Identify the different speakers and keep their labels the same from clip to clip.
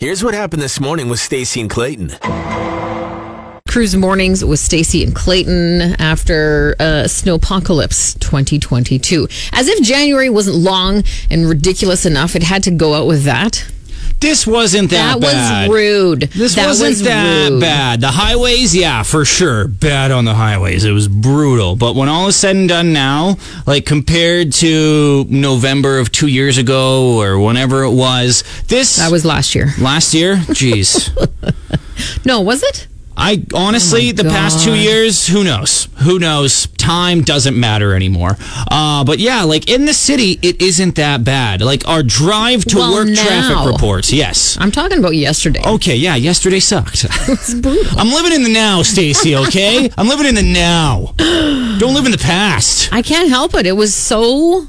Speaker 1: Here's what happened this morning with Stacy and Clayton.
Speaker 2: Cruise mornings with Stacy and Clayton after uh, Snowpocalypse 2022. As if January wasn't long and ridiculous enough, it had to go out with that.
Speaker 3: This wasn't that, bad.
Speaker 2: That
Speaker 3: bad.
Speaker 2: was rude.
Speaker 3: This
Speaker 2: that
Speaker 3: wasn't
Speaker 2: was
Speaker 3: that
Speaker 2: rude.
Speaker 3: bad. The highways, yeah, for sure. Bad on the highways. It was brutal. But when all is said and done now, like compared to November of two years ago or whenever it was, this
Speaker 2: That was last year.
Speaker 3: last year. Jeez.
Speaker 2: No, was it?
Speaker 3: I honestly,
Speaker 2: Oh
Speaker 3: the past two years, who knows? Who knows? Time doesn't matter anymore. Uh, but yeah, like in the city, it isn't that bad. Like our drive to
Speaker 2: Well,
Speaker 3: work
Speaker 2: now.
Speaker 3: traffic reports. Yes.
Speaker 2: I'm talking about yesterday.
Speaker 3: Okay, yeah, yesterday sucked.
Speaker 2: It's brutal.
Speaker 3: I'm living in the now, Stacy, okay? I'm living in the now. Don't live in the past.
Speaker 2: I can't help it. It was so.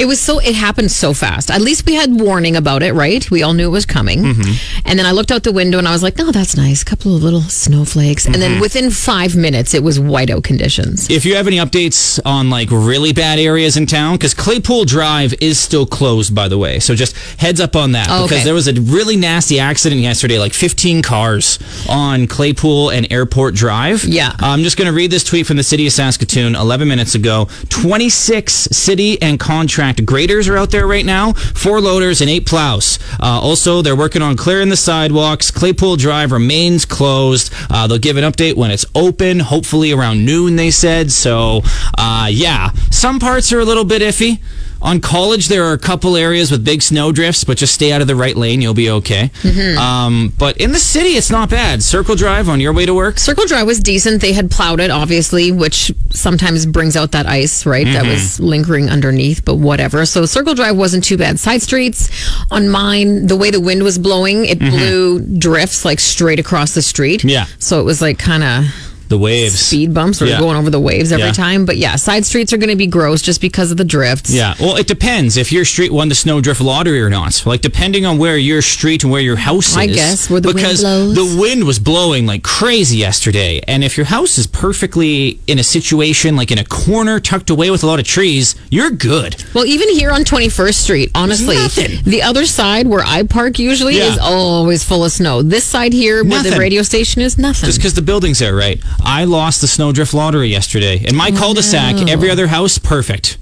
Speaker 2: It was so. It happened so fast. At least we had warning about it, right? We all knew it was coming.
Speaker 3: Mm-hmm.
Speaker 2: And then I looked out the window and I was like, "Oh, that's nice. A couple of little snowflakes." And
Speaker 3: Mm-hmm.
Speaker 2: then within five minutes, it was whiteout conditions.
Speaker 3: If you have any updates on like really bad areas in town, because Claypool Drive is still closed, by the way. So just heads up on that.
Speaker 2: Oh,
Speaker 3: because
Speaker 2: okay.
Speaker 3: there was a really nasty accident yesterday, like 15 cars on Claypool and Airport Drive.
Speaker 2: Yeah.
Speaker 3: I'm just going to read this tweet from the city of Saskatoon 11 minutes ago. 26 city and contract graders are out there right now, four loaders and eight plows. Uh, also, they're working on clearing the sidewalks. Claypool Drive remains closed. Uh, they'll give an update when it's open, hopefully around noon, they said. So, uh, yeah, some parts are a little bit iffy. On college, there are a couple areas with big snow drifts, but just stay out of the right lane. You'll be okay. Um, but in the city, it's not bad. Circle Drive on your way to work.
Speaker 2: Circle Drive was decent. They had plowed it, obviously, which sometimes brings out that ice, right? That
Speaker 3: Mm-hmm.
Speaker 2: was lingering underneath, but whatever. So Circle Drive wasn't too bad. Side streets on mine, the way the wind was blowing, it blew drifts like straight across the street.
Speaker 3: Mm-hmm. Yeah.
Speaker 2: So it was like kind of
Speaker 3: The waves.
Speaker 2: speed bumps or
Speaker 3: Yeah.
Speaker 2: going over the waves every
Speaker 3: Yeah.
Speaker 2: time. But yeah, side streets are going to be gross just because of the drifts.
Speaker 3: Yeah, well, it depends if your street won the snowdrift lottery or not. Like depending on where your street and where your house is.
Speaker 2: I guess, where the wind
Speaker 3: because
Speaker 2: blows.
Speaker 3: the wind was blowing like crazy yesterday, and if your house is perfectly in a situation like in a corner tucked away with a lot of trees, you're good.
Speaker 2: Well, even here on 21st Street, honestly, the other side where I park usually
Speaker 3: Yeah.
Speaker 2: is always full of snow. This side here where the radio station is, nothing.
Speaker 3: Just because the building's there, right? I lost the snowdrift lottery yesterday. In my oh, cul-de-sac, every other house, perfect.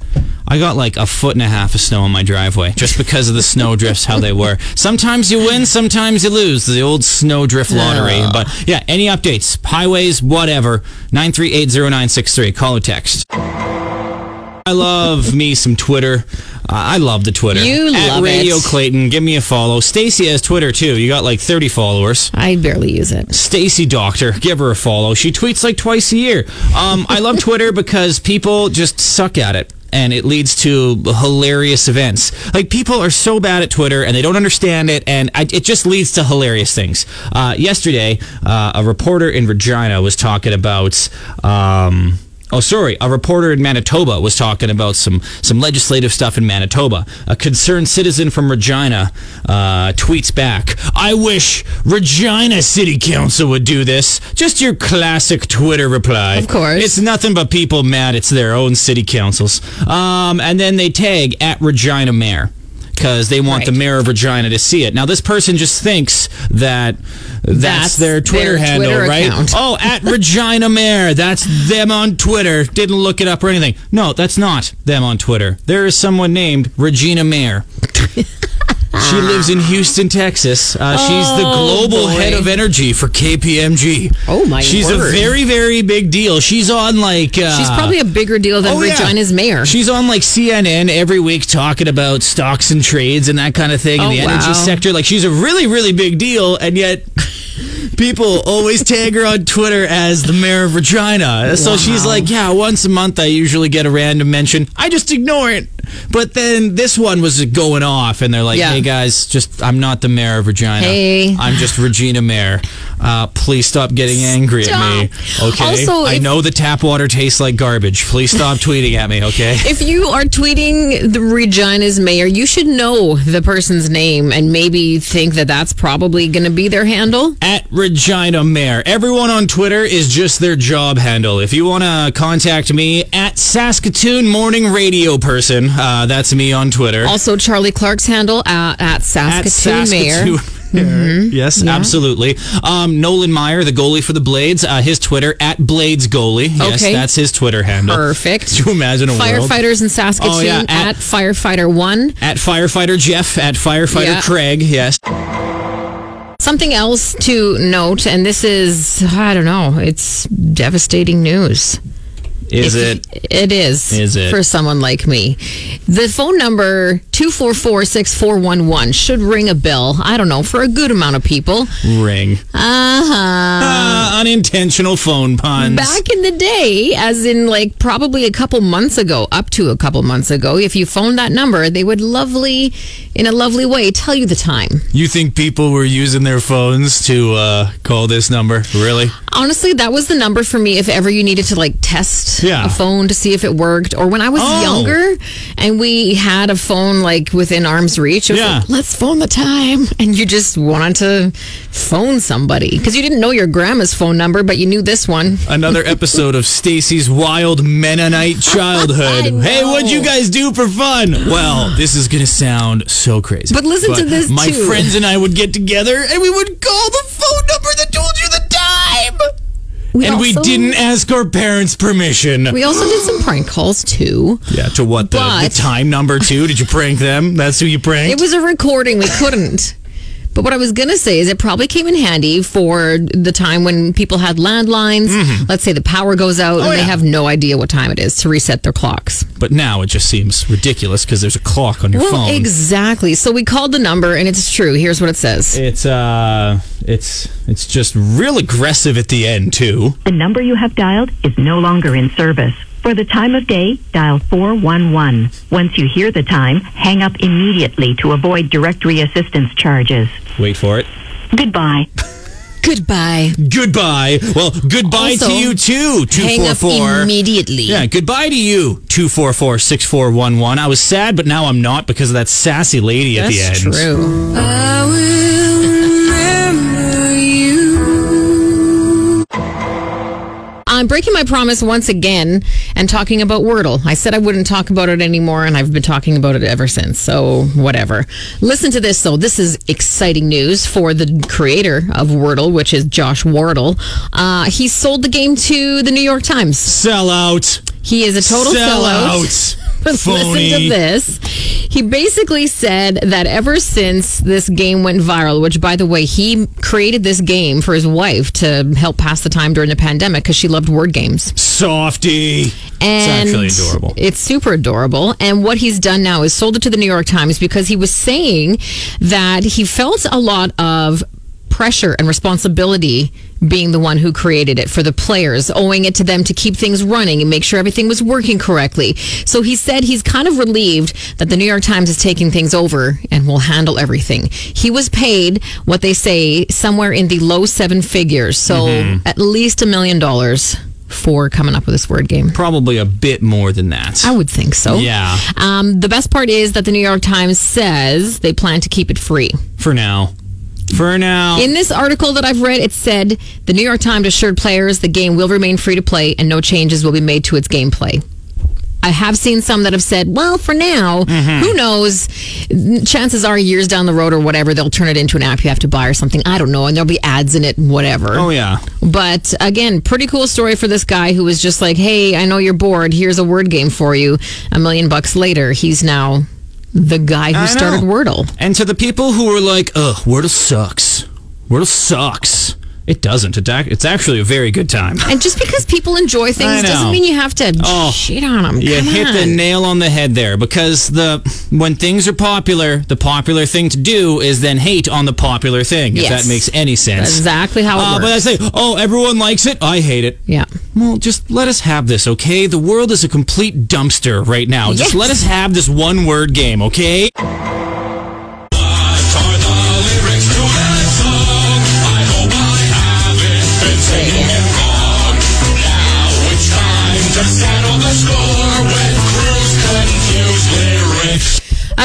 Speaker 3: I got like a foot and a half of snow on my driveway just because of the snowdrifts, how they were. Sometimes you win, sometimes you lose. The old snowdrift lottery. But yeah, any updates? Highways, whatever. 9380963. Call or text. I love me some Twitter. Uh, I love the Twitter.
Speaker 2: You
Speaker 3: At
Speaker 2: love
Speaker 3: Radio
Speaker 2: it.
Speaker 3: Clayton. Give me a follow. Stacy has Twitter too. You got like 30 followers.
Speaker 2: I barely use it.
Speaker 3: Stacy Doctor, give her a follow. She tweets like twice a year. Um, I love Twitter because people just suck at it. And it leads to hilarious events. Like people are so bad at Twitter and they don't understand it, and I, it just leads to hilarious things. Uh, yesterday, uh, a reporter in Regina was talking about. Um, Oh, sorry. A reporter in Manitoba was talking about some, some legislative stuff in Manitoba. A concerned citizen from Regina uh, tweets back, I wish Regina City Council would do this. Just your classic Twitter reply.
Speaker 2: Of course.
Speaker 3: It's nothing but people mad it's their own city councils. Um, and then they tag at Regina Mayor. Because they want the mayor of Regina to see it. Now, this person just thinks that that's,
Speaker 2: That's
Speaker 3: their Twitter
Speaker 2: their
Speaker 3: handle,
Speaker 2: Twitter
Speaker 3: right?
Speaker 2: account.
Speaker 3: Oh, at Regina Mayor. That's them on Twitter. Didn't look it up or anything. No, that's not them on Twitter. There is someone named Regina Mayor. She lives in Houston, Texas. Uh, she's the
Speaker 2: Oh,
Speaker 3: global
Speaker 2: boy.
Speaker 3: head of energy for KPMG.
Speaker 2: Oh, my
Speaker 3: She's
Speaker 2: word.
Speaker 3: a very, very big deal. She's on like. Uh,
Speaker 2: She's probably a bigger deal than
Speaker 3: Oh, yeah.
Speaker 2: Mayor.
Speaker 3: She's on like CNN every week talking about stocks and trades and that kind of thing in
Speaker 2: Oh,
Speaker 3: the energy sector. Like she's a really, really big deal, and yet people always tag her on Twitter as the mayor of Regina. So she's like, yeah, once a month I usually get a random mention. I just ignore it. But then this one was going off, and they're like,
Speaker 2: Yeah.
Speaker 3: hey guys, just I'm not the mayor of Regina.
Speaker 2: Hey.
Speaker 3: I'm just Regina Mayor. Uh, please stop getting angry at me.
Speaker 2: Stop.
Speaker 3: Okay.
Speaker 2: Also,
Speaker 3: I
Speaker 2: if-
Speaker 3: know the tap water tastes like garbage. Please stop tweeting at me, okay?
Speaker 2: if you are tweeting the Regina's mayor, you should know the person's name and maybe think that that's probably going to be their handle.
Speaker 3: at Regina Mayor. Everyone on Twitter is just their job handle. If you want to contact me at Saskatoon Morning Radio Person, uh, that's me on Twitter.
Speaker 2: Also, Charlie Clark's handle uh, at
Speaker 3: at
Speaker 2: Saskatoon, Mayor.
Speaker 3: Saskatoon. Yes, absolutely. Um, Nolan Maier, the goalie for the Blades, uh, his Twitter at Blades Goalie. Yes,
Speaker 2: Okay.
Speaker 3: that's his Twitter handle.
Speaker 2: Perfect.
Speaker 3: Could you imagine a world?
Speaker 2: Firefighters in Saskatoon
Speaker 3: Oh, yeah,
Speaker 2: at,
Speaker 3: at-
Speaker 2: Firefighter One.
Speaker 3: At firefighter Jeff, at firefighter
Speaker 2: Yeah.
Speaker 3: Craig. Yes.
Speaker 2: Something else to note, and this is, I don't know, it's devastating news.
Speaker 3: Is
Speaker 2: If-
Speaker 3: it?
Speaker 2: It is.
Speaker 3: Is it?
Speaker 2: For someone like me. The phone number 244 6411 should ring a bell, I don't know, for a good amount of people.
Speaker 3: Ring.
Speaker 2: Uh huh.
Speaker 3: Uh, unintentional phone puns.
Speaker 2: Back in the day, as in like probably a couple months ago, up to a couple months ago, if you phoned that number, they would lovely, in a lovely way, tell you the time.
Speaker 3: You think people were using their phones to uh, call this number? Really?
Speaker 2: Honestly, that was the number for me if ever you needed to like test
Speaker 3: Yeah.
Speaker 2: a phone to see if it worked. Or when I was
Speaker 3: Oh.
Speaker 2: younger and we had a phone like within arm's reach,
Speaker 3: Yeah.
Speaker 2: like, let's phone the time. And you just wanted to phone somebody because you didn't know your grandma's phone number, but you knew this one.
Speaker 3: Another episode of Stacy's wild Mennonite childhood. Hey, what'd you guys do for fun? Well, this is gonna sound so crazy.
Speaker 2: But listen to this,
Speaker 3: My
Speaker 2: too.
Speaker 3: friends and I would get together and we would call the and we didn't ask our parents' permission.
Speaker 2: We also did some prank calls too.
Speaker 3: yeah, to what the, the time number two? Did you prank them? That's who you pranked.
Speaker 2: It was a recording. We couldn't. But what I was going to say is it probably came in handy for the time when people had landlines. Let's say the power goes out and
Speaker 3: Mm-hmm. Oh,
Speaker 2: they have no idea what time it is to reset their clocks.
Speaker 3: but now it just seems ridiculous because there's a clock on your
Speaker 2: Well,
Speaker 3: phone.
Speaker 2: exactly. So we called the number and it's true. Here's what it says.
Speaker 3: It's uh, it's it's just real aggressive at the end too.
Speaker 4: The number you have dialed is no longer in service. For the time of day, dial 411. Once you hear the time, hang up immediately to avoid directory assistance charges.
Speaker 3: Wait for it.
Speaker 4: Goodbye.
Speaker 2: Goodbye.
Speaker 3: Goodbye. Well, goodbye
Speaker 2: Also,
Speaker 3: to you too. Two
Speaker 2: Hang
Speaker 3: four
Speaker 2: up
Speaker 3: four.
Speaker 2: immediately.
Speaker 3: Yeah, goodbye to you. Two four four six four one one. I was sad, but now I'm not because of that sassy lady at the
Speaker 2: That's
Speaker 3: end.
Speaker 2: true. I'm breaking my promise once again and talking about Wordle. I said I wouldn't talk about it anymore, and I've been talking about it ever since. So, whatever. Listen to this, though. This is exciting news for the creator of Wordle, which is Josh Wardle. Uh, he sold the game to the New York Times.
Speaker 3: Sell out.
Speaker 2: He is a total
Speaker 3: Sell
Speaker 2: sellout.
Speaker 3: out.
Speaker 2: But
Speaker 3: Phony.
Speaker 2: listen to this. He basically said that ever since this game went viral, which by the way, he created this game for his wife to help pass the time during the pandemic because she loved word games.
Speaker 3: Softy.
Speaker 2: And
Speaker 3: it's actually adorable.
Speaker 2: It's super adorable. And what he's done now is sold it to the New York Times because he was saying that he felt a lot of pressure and responsibility being the one who created it for the players, owing it to them to keep things running and make sure everything was working correctly. So he said he's kind of relieved that the New York Times is taking things over and will handle everything. He was paid what they say somewhere in the low seven figures, so
Speaker 3: Mm-hmm.
Speaker 2: at least a million dollars for coming up with this word game.
Speaker 3: Probably a bit more than that.
Speaker 2: I would think so.
Speaker 3: Yeah.
Speaker 2: Um, the best part is that the New York Times says they plan to keep it free.
Speaker 3: For now. For now.
Speaker 2: In this article that I've read, it said the New York Times assured players the game will remain free to play and no changes will be made to its gameplay. I have seen some that have said, well, for now,
Speaker 3: Mm-hmm.
Speaker 2: who knows? Chances are years down the road or whatever, they'll turn it into an app you have to buy or something. I don't know. And there'll be ads in it, whatever.
Speaker 3: oh yeah.
Speaker 2: But again, pretty cool story for this guy who was just like, hey, I know you're bored. Here's a word game for you. A million bucks later, he's now the guy who started. Wordle.
Speaker 3: And to the people who were like, ugh, Wordle sucks. Wordle sucks. It doesn't. It's actually a very good time.
Speaker 2: And just because people enjoy things doesn't mean you have to
Speaker 3: Oh,
Speaker 2: shit on them.
Speaker 3: You
Speaker 2: Come
Speaker 3: hit the nail on the head there because the when things are popular, the popular thing to do is then hate on the popular thing. If
Speaker 2: Yes.
Speaker 3: that makes any sense.
Speaker 2: exactly how it
Speaker 3: Uh,
Speaker 2: works.
Speaker 3: but I say, oh, everyone likes it. I hate it.
Speaker 2: yeah.
Speaker 3: Well, just let us have this, okay? The world is a complete dumpster right now.
Speaker 2: Yes.
Speaker 3: Just let us have this one word game, okay?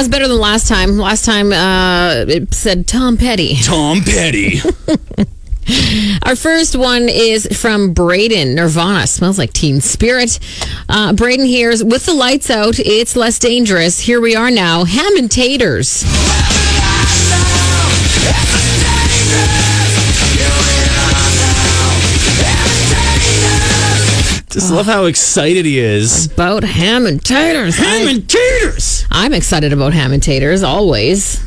Speaker 2: That's better than last time. Last time uh, it said Tom Petty.
Speaker 3: Tom Petty.
Speaker 2: Our first one is from Braden. Nirvana smells like Teen Spirit. Uh, Braden here's with the lights out, it's less dangerous. Here we are now. Ham and taters.
Speaker 3: Just love how excited he is.
Speaker 2: About ham and taters.
Speaker 3: Ham
Speaker 2: I-
Speaker 3: and taters.
Speaker 2: I'm excited about ham and taters always.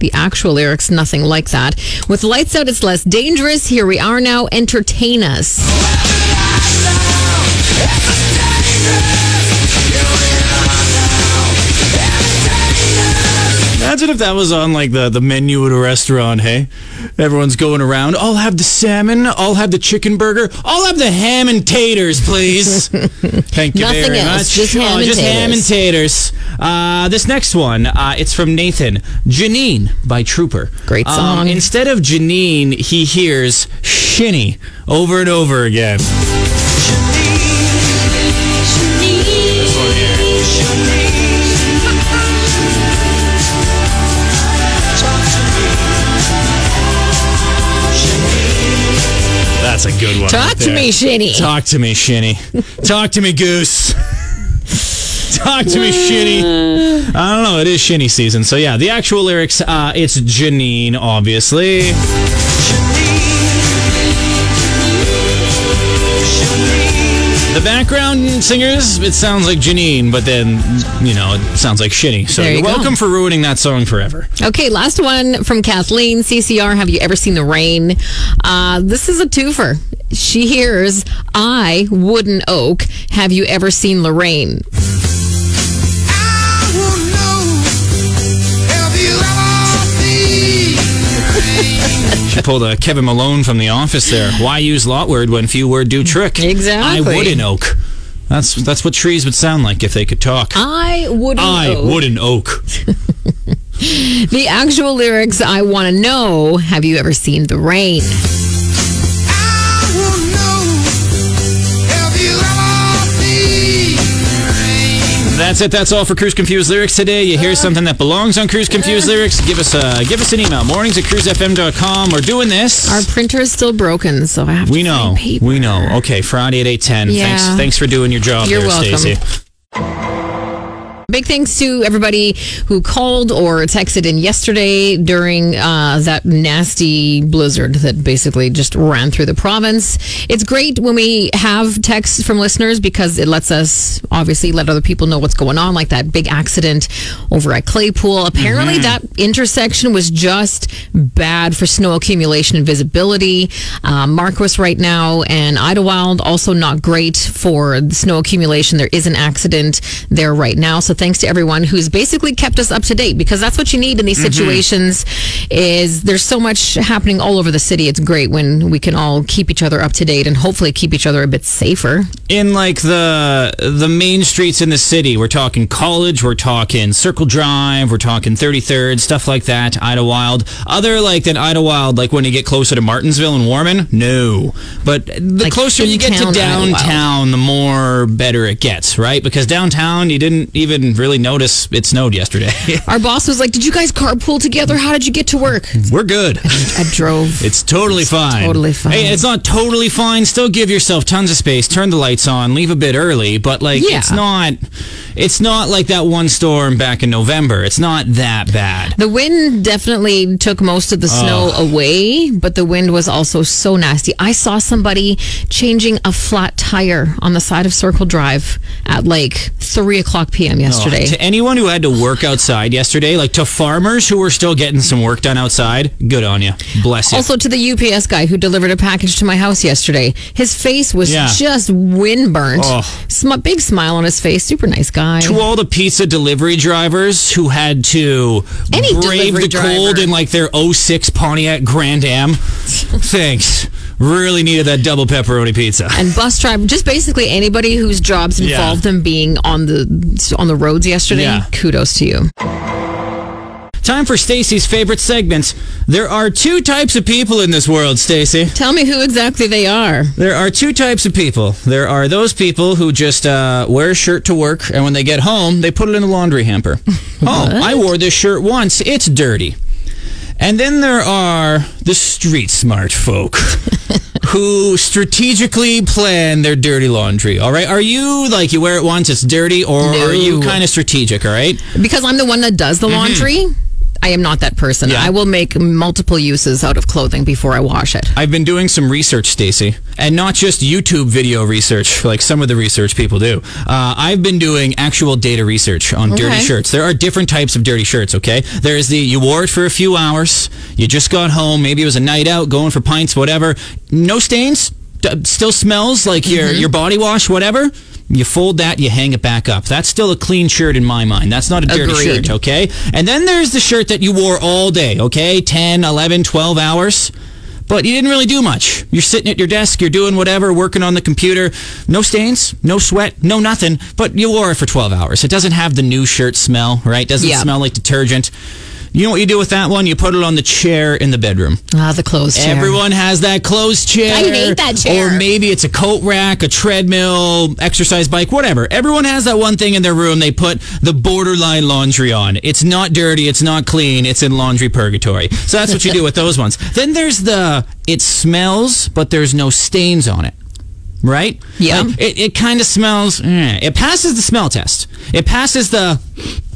Speaker 2: The actual lyrics, nothing like that. With lights out, it's less dangerous. Here we are now. Entertain us.
Speaker 3: Imagine if that was on like the, the menu at a restaurant, hey? Everyone's going around. I'll have the salmon. I'll have the chicken burger. I'll have the ham and taters, please. Thank you
Speaker 2: Nothing
Speaker 3: very
Speaker 2: else,
Speaker 3: much.
Speaker 2: just ham
Speaker 3: oh,
Speaker 2: and
Speaker 3: just ham and taters. Uh, this next one, uh, it's from Nathan. Janine by Trooper.
Speaker 2: Great
Speaker 3: Um,
Speaker 2: song.
Speaker 3: instead of Janine, he hears shinny over and over again. This one That's a good one.
Speaker 2: Talk
Speaker 3: right
Speaker 2: to me, Shinny.
Speaker 3: Talk to me, Shinny. Talk to me, Goose. Talk to me, Shinny. I don't know. It is Shinny season. So, yeah, the actual lyrics, uh, it's Janine, obviously. The background singers, it sounds like Janine, but then, you know, it sounds like shitty. So,
Speaker 2: There you
Speaker 3: you're
Speaker 2: go.
Speaker 3: welcome for ruining that song forever.
Speaker 2: Okay, last one from Kathleen CCR. Have you ever seen the rain? Uh, this is a twofer. She hears, I, wooden oak. Have you ever seen Lorraine?
Speaker 3: Pulled a Kevin Malone from The Office there. Why use lot word when few word do trick?
Speaker 2: Exactly.
Speaker 3: I would an oak. That's that's what trees would sound like if they could talk.
Speaker 2: I, wooden
Speaker 3: I
Speaker 2: oak.
Speaker 3: would an oak.
Speaker 2: The actual lyrics, I want to know, have you ever seen the rain?
Speaker 3: That's it. That's all for Cruise Confused lyrics today. You hear something that belongs on Cruise Confused lyrics? Give us a give us an email. Mornings at cruisefm.com. We're doing this.
Speaker 2: Our printer is still broken, so I have
Speaker 3: we
Speaker 2: to
Speaker 3: know. We know. Okay, Friday at eight ten.
Speaker 2: Yeah.
Speaker 3: Thanks. Thanks for doing your job
Speaker 2: You're
Speaker 3: there,
Speaker 2: welcome. Big thanks to everybody who called or texted in yesterday during uh, that nasty blizzard that basically just ran through the province. It's great when we have texts from listeners because it lets us obviously let other people know what's going on, like that big accident over at Claypool. Apparently, that intersection was just bad for snow accumulation and visibility. Uh, Marquis right now and Idlewild also not great for the snow accumulation. There is an accident there right now. So thanks to everyone who's basically kept us up to date because that's what you need in these mm-hmm. situations is there's so much happening all over the city. It's great when we can all keep each other up to date and hopefully keep each other a bit safer.
Speaker 3: in like the the main streets in the city. We're talking College, we're talking Circle Drive, we're talking 33rd, stuff like that, Idlewild. Other like than Idlewild, like when you get closer to Martensville and Warman, no. But the
Speaker 2: Like
Speaker 3: closer you get to
Speaker 2: Idlewild.
Speaker 3: downtown, the more better it gets, right? Because downtown, you didn't even really notice it snowed yesterday.
Speaker 2: Our boss was like, "Did you guys carpool together? How did you get to work?"
Speaker 3: we're good.
Speaker 2: I drove.
Speaker 3: It's totally fine.
Speaker 2: totally fine.
Speaker 3: Hey, it's not totally fine. Still give yourself tons of space. Turn the lights on. Leave a bit early. But like,
Speaker 2: Yeah.
Speaker 3: it's not. It's not like that one storm back in November. It's not that bad.
Speaker 2: The wind definitely took most of the snow away, but the wind was also so nasty. I saw somebody changing a flat tire on the side of Circle Drive at like 3 o'clock p.m. yesterday.
Speaker 3: Oh, to anyone who had to work outside yesterday, like to farmers who were still getting some work done outside, good on you. Bless you.
Speaker 2: Also, to the UPS guy who delivered a package to my house yesterday, his face was
Speaker 3: Yeah.
Speaker 2: just wind burnt.
Speaker 3: Oh.
Speaker 2: Sm- big smile on his face, super nice guy.
Speaker 3: to all the pizza delivery drivers who had to
Speaker 2: Any
Speaker 3: brave the cold in like their 06 Pontiac Grand Am. Thanks. Really needed that double pepperoni pizza.
Speaker 2: and bus driver, just basically anybody whose jobs
Speaker 3: Yeah.
Speaker 2: involved them being on the on the roads yesterday.
Speaker 3: Yeah.
Speaker 2: Kudos to you.
Speaker 3: Time for Stacy's favorite segments. There are two types of people in this world, Stacy.
Speaker 2: Tell me who exactly they are.
Speaker 3: There are two types of people. There are those people who just uh, wear a shirt to work, and when they get home, they put it in the laundry hamper. oh, I wore this shirt once. It's dirty. And then there are the street smart folk who strategically plan their dirty laundry. All right. Are you like you wear it once, it's dirty, or are you kind of strategic? All right.
Speaker 2: because I'm the one that does the
Speaker 3: Mm-hmm.
Speaker 2: I am not that person.
Speaker 3: Yeah.
Speaker 2: I will make multiple uses out of clothing before I wash it.
Speaker 3: I've been doing some research, Stacy, and not just YouTube video research like some of the research people do. Uh, I've been doing actual data research on dirty shirts. There are different types of dirty shirts, okay? There's the you wore it for a few hours, you just got home, maybe it was a night out, going for pints, whatever. No stains, still smells like your,
Speaker 2: Mm-hmm.
Speaker 3: your body wash, whatever. You fold that, you hang it back up. That's still a clean shirt in my mind. That's not a dirty
Speaker 2: Agreed.
Speaker 3: shirt, okay? And then there's the shirt that you wore all day, okay? 10, 11, 12 hours. But you didn't really do much. You're sitting at your desk, you're doing whatever, working on the computer. No stains, no sweat, no nothing. But you wore it for 12 hours. It doesn't have the new shirt smell, right? Doesn't
Speaker 2: Yeah.
Speaker 3: smell like detergent. You know what you do with that one? You put it on the chair in the bedroom.
Speaker 2: Ah, the clothes chair.
Speaker 3: Everyone has that clothes chair.
Speaker 2: I hate that chair.
Speaker 3: Or maybe it's a coat rack, a treadmill, exercise bike, whatever. Everyone has that one thing in their room they put the borderline laundry on. It's not dirty, it's not clean, it's in laundry purgatory. So that's what you do with those ones. Then there's the it smells, but there's no stains on it. Right?
Speaker 2: Yeah.
Speaker 3: Like, it it kind of smells. eh. It passes the smell test. It passes the.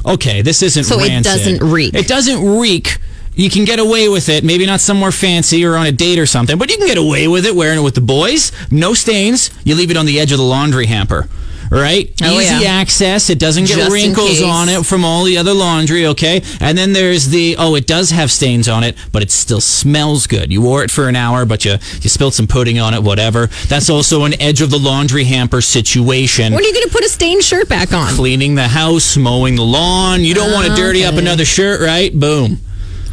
Speaker 3: Okay, this isn't
Speaker 2: So it doesn't reek.
Speaker 3: It doesn't reek. You can get away with it. Maybe not somewhere fancy or on a date or something, but you can get away with it wearing it with the boys. No stains. You leave it on the edge of the laundry hamper. Right?
Speaker 2: Oh,
Speaker 3: Easy
Speaker 2: yeah.
Speaker 3: access. It doesn't get
Speaker 2: Just
Speaker 3: wrinkles on it from all the other laundry, okay? And then there's the, oh, it does have stains on it, but it still smells good. You wore it for an hour, but you, you spilled some pudding on it, whatever. That's also an edge of the laundry hamper situation
Speaker 2: When are you going to put a stained shirt back on?
Speaker 3: cleaning the house, mowing the lawn. You don't want to ah, dirty up another shirt, right? Boom.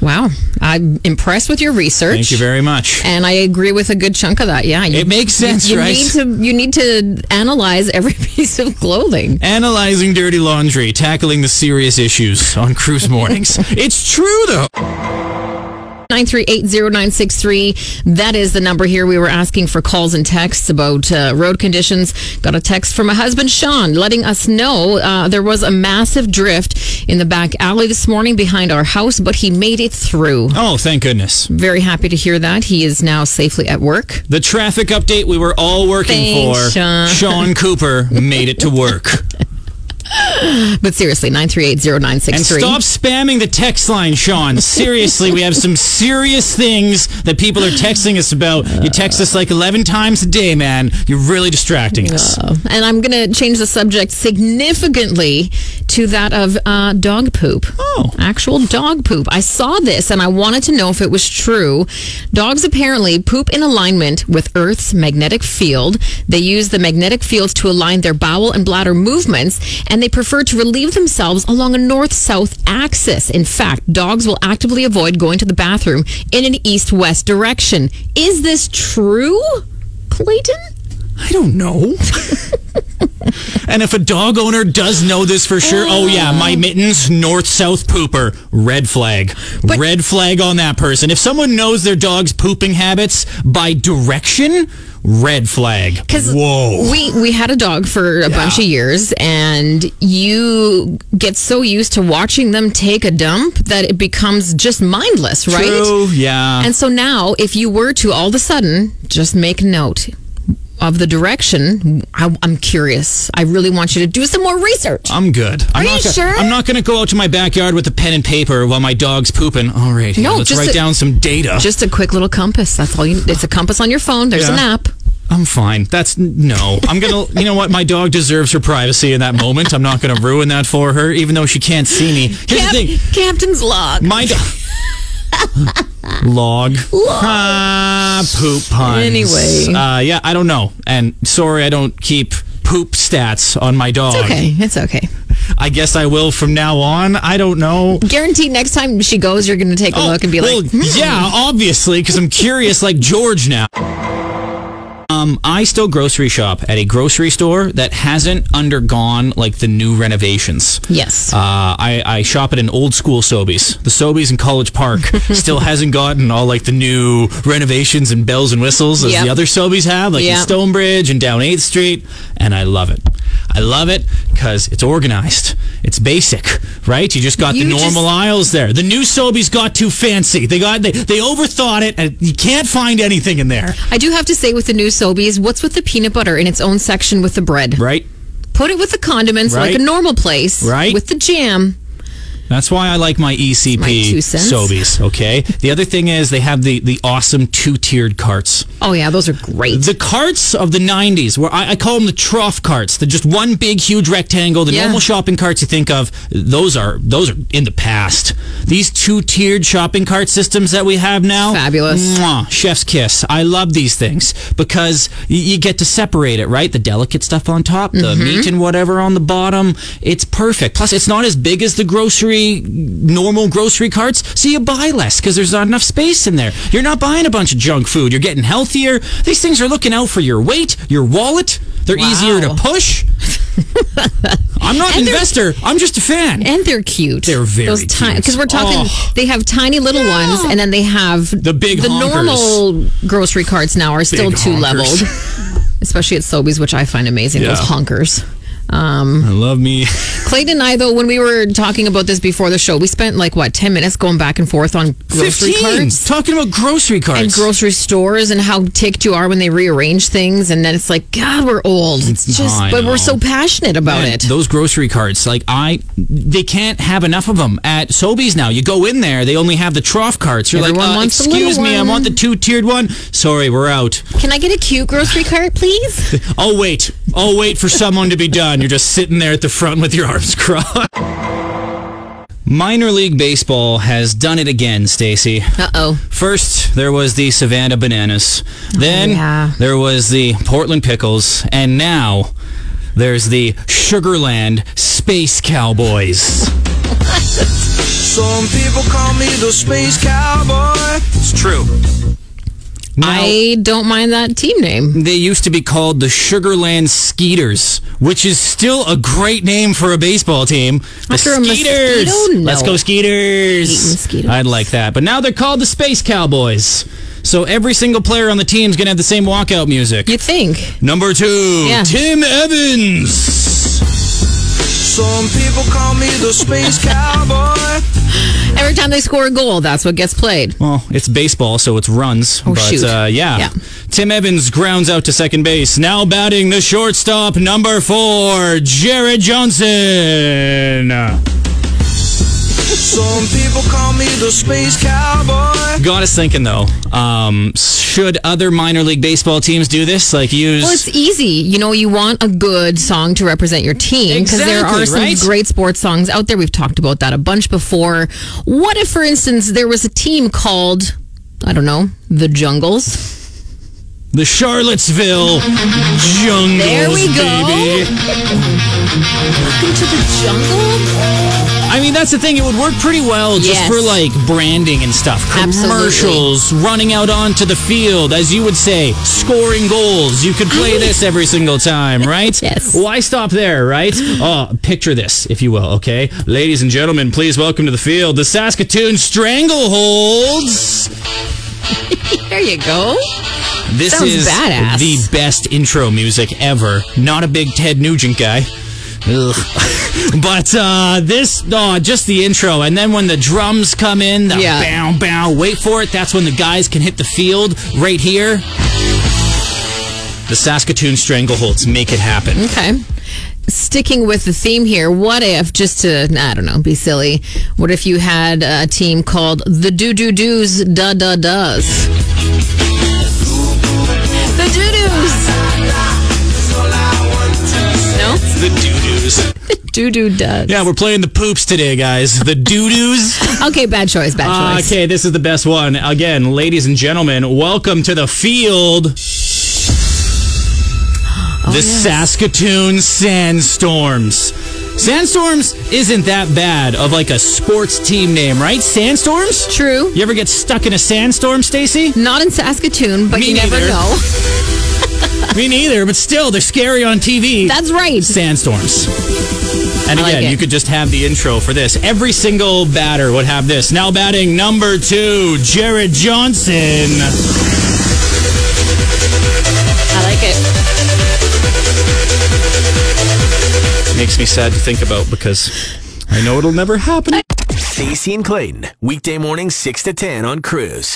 Speaker 2: Wow. I'm impressed with your research.
Speaker 3: Thank you very much.
Speaker 2: And I agree with a good chunk of that. Yeah, you,
Speaker 3: It makes sense,
Speaker 2: you, you
Speaker 3: right?
Speaker 2: Need to, you need to analyze every piece of clothing.
Speaker 3: Analyzing dirty laundry, tackling the serious issues on cruise mornings. it's true, though.
Speaker 2: 9380963. That is the number here. We were asking for calls and texts about uh, road conditions. Got a text from my husband, Sean, letting us know uh, there was a massive drift in the back alley this morning behind our house, but he made it through.
Speaker 3: Oh, thank goodness.
Speaker 2: Very happy to hear that. He is now safely at work.
Speaker 3: The traffic update we were all working
Speaker 2: Thanks,
Speaker 3: for.
Speaker 2: Sean.
Speaker 3: Sean Cooper made it to work.
Speaker 2: But seriously, 9380963.
Speaker 3: And stop spamming the text line, Sean. Seriously, we have some serious things that people are texting us about. You text us like 11 times a day, man. You're really distracting us.
Speaker 2: Uh, and I'm going to change the subject significantly to that of uh, dog poop.
Speaker 3: Oh.
Speaker 2: Actual dog poop. I saw this and I wanted to know if it was true. Dogs apparently poop in alignment with Earth's magnetic field. They use the magnetic fields to align their bowel and bladder movements, and they prefer to relieve themselves along a north south axis. In fact, dogs will actively avoid going to the bathroom in an east west direction. Is this true, Clayton?
Speaker 3: I don't know. and if a dog owner does know this for sure, oh yeah, my oh. mittens, north south pooper, red flag. red flag on that person. If someone knows their dog's pooping habits by direction, red flag.
Speaker 2: Because
Speaker 3: Whoa.
Speaker 2: we we had a dog for a bunch of years, and you get so used to watching them take a dump that it becomes just mindless, right?
Speaker 3: True, yeah.
Speaker 2: And so now, if you were to all of a sudden just make note of the direction, I, I'm curious. I really want you to do some more research.
Speaker 3: I'm good. I'm
Speaker 2: Are
Speaker 3: not
Speaker 2: you sure?
Speaker 3: I'm not going to go out to my backyard with a pen and paper while my dog's pooping. All right,
Speaker 2: No,
Speaker 3: let's write
Speaker 2: a-
Speaker 3: down some data.
Speaker 2: just a quick little compass. That's all you. It's a compass on your phone. There's an app.
Speaker 3: I'm fine. That's no. I'm gonna. You know what? My dog deserves her privacy in that moment. I'm not gonna ruin that for her, even though she can't see me. Here's the thing.
Speaker 2: Captain's log.
Speaker 3: My dog. Log. Ah, poop puns.
Speaker 2: Anyway.
Speaker 3: Uh, yeah, I don't know. And sorry, I don't keep poop stats on my dog.
Speaker 2: It's okay. It's okay.
Speaker 3: I guess I will from now on. I don't know.
Speaker 2: Guaranteed. Next time she goes, you're going to take a look and be
Speaker 3: well,
Speaker 2: like, hmm.
Speaker 3: yeah, obviously, because I'm curious, like George now. Um, I still grocery shop at a grocery store that hasn't undergone like the new renovations.
Speaker 2: Yes.
Speaker 3: Uh, I, I shop at an old school Sobeys. The Sobeys in College Park still hasn't gotten all like the new renovations and bells and whistles as
Speaker 2: Yep.
Speaker 3: the other Sobeys have, like in Stonebridge and down 8th Street. And I love it. I love it because it's organized. It's basic, right? You just got
Speaker 2: You
Speaker 3: the
Speaker 2: just-
Speaker 3: normal aisles there. The new Sobeys got too fancy. They got they, they overthought it, and you can't find anything in there,
Speaker 2: I do have to say with the new Sobeys, what's with the peanut butter in its own section with the bread?
Speaker 3: right?
Speaker 2: Put it with the condiments like a normal place.
Speaker 3: Right.
Speaker 2: With the jam.
Speaker 3: That's why I like my ECP
Speaker 2: My two.
Speaker 3: Sobeys. Okay. The other thing is they have the the awesome two tiered carts.
Speaker 2: Oh yeah, those are great.
Speaker 3: The carts of the 90s, where I, I call them the trough carts, they're just one big, huge rectangle. The
Speaker 2: Yeah.
Speaker 3: normal shopping carts you think of, those are those are in the past. These two-tiered shopping cart systems that we have now,
Speaker 2: Fabulous.
Speaker 3: mwah, chef's kiss. I love these things because y- you get to separate it, right? The delicate stuff on top, the
Speaker 2: Mm-hmm.
Speaker 3: meat and whatever on the bottom. It's perfect. Plus, it's not as big as the grocery, normal grocery carts, so you buy less because there's not enough space in there. You're not buying a bunch of junk food. You're getting healthier. These things are looking out for your weight, your wallet. They're easier to push. I'm not an
Speaker 2: And they're-
Speaker 3: investor. I'm just a fan.
Speaker 2: and they're cute.
Speaker 3: They're very
Speaker 2: Those
Speaker 3: cute.
Speaker 2: Because we're talking,
Speaker 3: Oh.
Speaker 2: they have tiny little ones, and then they have
Speaker 3: The big
Speaker 2: The
Speaker 3: honkers.
Speaker 2: normal grocery carts now are still
Speaker 3: Big
Speaker 2: two
Speaker 3: honkers.
Speaker 2: leveled, especially at Sobeys, which I find amazing. Those honkers. Um,
Speaker 3: I love me.
Speaker 2: Clayton and I, though, when we were talking about this before the show, we spent like what ten minutes going back and forth on grocery
Speaker 3: 15.
Speaker 2: carts.
Speaker 3: Talking about grocery carts.
Speaker 2: and grocery stores and how ticked you are when they rearrange things and then it's like god we're old it's just but we're so passionate about
Speaker 3: Man,
Speaker 2: it
Speaker 3: Those grocery carts, like I, they can't have enough of them at Sobeys now. You go in there, they only have the trough carts. You're
Speaker 2: Everyone
Speaker 3: like, uh, excuse me, I want the two tiered one. Sorry, we're out.
Speaker 2: can i get a cute grocery cart please
Speaker 3: I'll wait. I'll wait for someone to be done. You're just sitting there at the front with your arms crossed. Minor League Baseball has done it again, Stacy.
Speaker 2: uh-oh
Speaker 3: First, there was the Savannah Bananas. Oh, then,
Speaker 2: Oh, yeah.
Speaker 3: there was the Portland Pickles. And now, there's the Sugar Land Space Cowboys.
Speaker 5: Some people call me the space cowboy.
Speaker 3: It's true. Now,
Speaker 2: i don't mind that team name
Speaker 3: they used to be called the Sugar Land Skeeters, which is still a great name for a baseball team. The
Speaker 2: After
Speaker 3: Skeeters.
Speaker 2: mosquito? No.
Speaker 3: Let's go Skeeters. I'd like that. But now they're called the Space Cowboys. So every single player on the team is going to have the same walkout music.
Speaker 2: you think
Speaker 3: Number two,
Speaker 2: Yeah.
Speaker 3: Tim Evans.
Speaker 5: Some people call me the space cowboy.
Speaker 2: every time they score a goal that's what gets played
Speaker 3: Well, it's baseball, so it's runs.
Speaker 2: Oh,
Speaker 3: but
Speaker 2: shoot.
Speaker 3: Uh, yeah.
Speaker 2: Yeah.
Speaker 3: Tim Evans grounds out to second base. Now batting the shortstop, number four, Jared Johnson.
Speaker 5: Some people call me the space cowboy.
Speaker 3: Got us thinking though. Um, should other minor league baseball teams do this? Like use.
Speaker 2: well, it's easy. You know, you want a good song to represent your team because there are some
Speaker 3: right?
Speaker 2: great sports songs out there. We've talked about that a bunch before. What if, for instance, there was a team called, I don't know, the Jungles?
Speaker 3: The Charlottesville Jungles.
Speaker 2: There we go.
Speaker 3: Baby.
Speaker 2: Welcome to the jungle?
Speaker 3: I mean, that's the thing. It would work pretty well just
Speaker 2: Yes.
Speaker 3: for like branding and stuff.
Speaker 2: Absolutely.
Speaker 3: Commercials, running out onto the field, as you would say, scoring goals. You could play this every single time, right?
Speaker 2: Yes.
Speaker 3: Why stop there, right? Oh, picture this, if you will, okay? Ladies and gentlemen, please welcome to the field the Saskatoon Strangleholds.
Speaker 2: There you go.
Speaker 3: This
Speaker 2: Sounds
Speaker 3: is
Speaker 2: badass.
Speaker 3: the best intro music ever. Not a big Ted Nugent guy. But uh, this, oh, just the intro, and then when the drums come in, the
Speaker 2: Yeah.
Speaker 3: bow bow. Wait for it. That's when the guys can hit the field right here. The Saskatoon Strangleholds make it happen.
Speaker 2: Okay. Sticking with the theme here, what if, just to, I don't know, be silly, what if you had a team called the Doo Doo Doos Da Da Does? Doo Doo Does.
Speaker 3: Yeah, we're playing the poops today, guys. The doo-doos.
Speaker 2: Okay, bad choice, bad
Speaker 3: Ah,
Speaker 2: choice.
Speaker 3: okay, this is the best one. Again, ladies and gentlemen, welcome to the field. the Saskatoon Sandstorms. Sandstorms isn't that bad of like a sports team name, right? Sandstorms?
Speaker 2: True.
Speaker 3: You ever get stuck in a sandstorm, Stacy?
Speaker 2: Not in Saskatoon, but
Speaker 3: Me
Speaker 2: you never know.
Speaker 3: Me neither, but still, they're scary on TV.
Speaker 2: That's right.
Speaker 3: Sandstorms. And
Speaker 2: I like
Speaker 3: again,
Speaker 2: it.
Speaker 3: you could just have the intro for this. Every single batter would have this. Now batting number two, Jared Johnson.
Speaker 2: I like it.
Speaker 3: Makes me sad to think about because I know it'll never happen.
Speaker 1: Stacey and Clayton, weekday morning 6 to 10 on Cruise.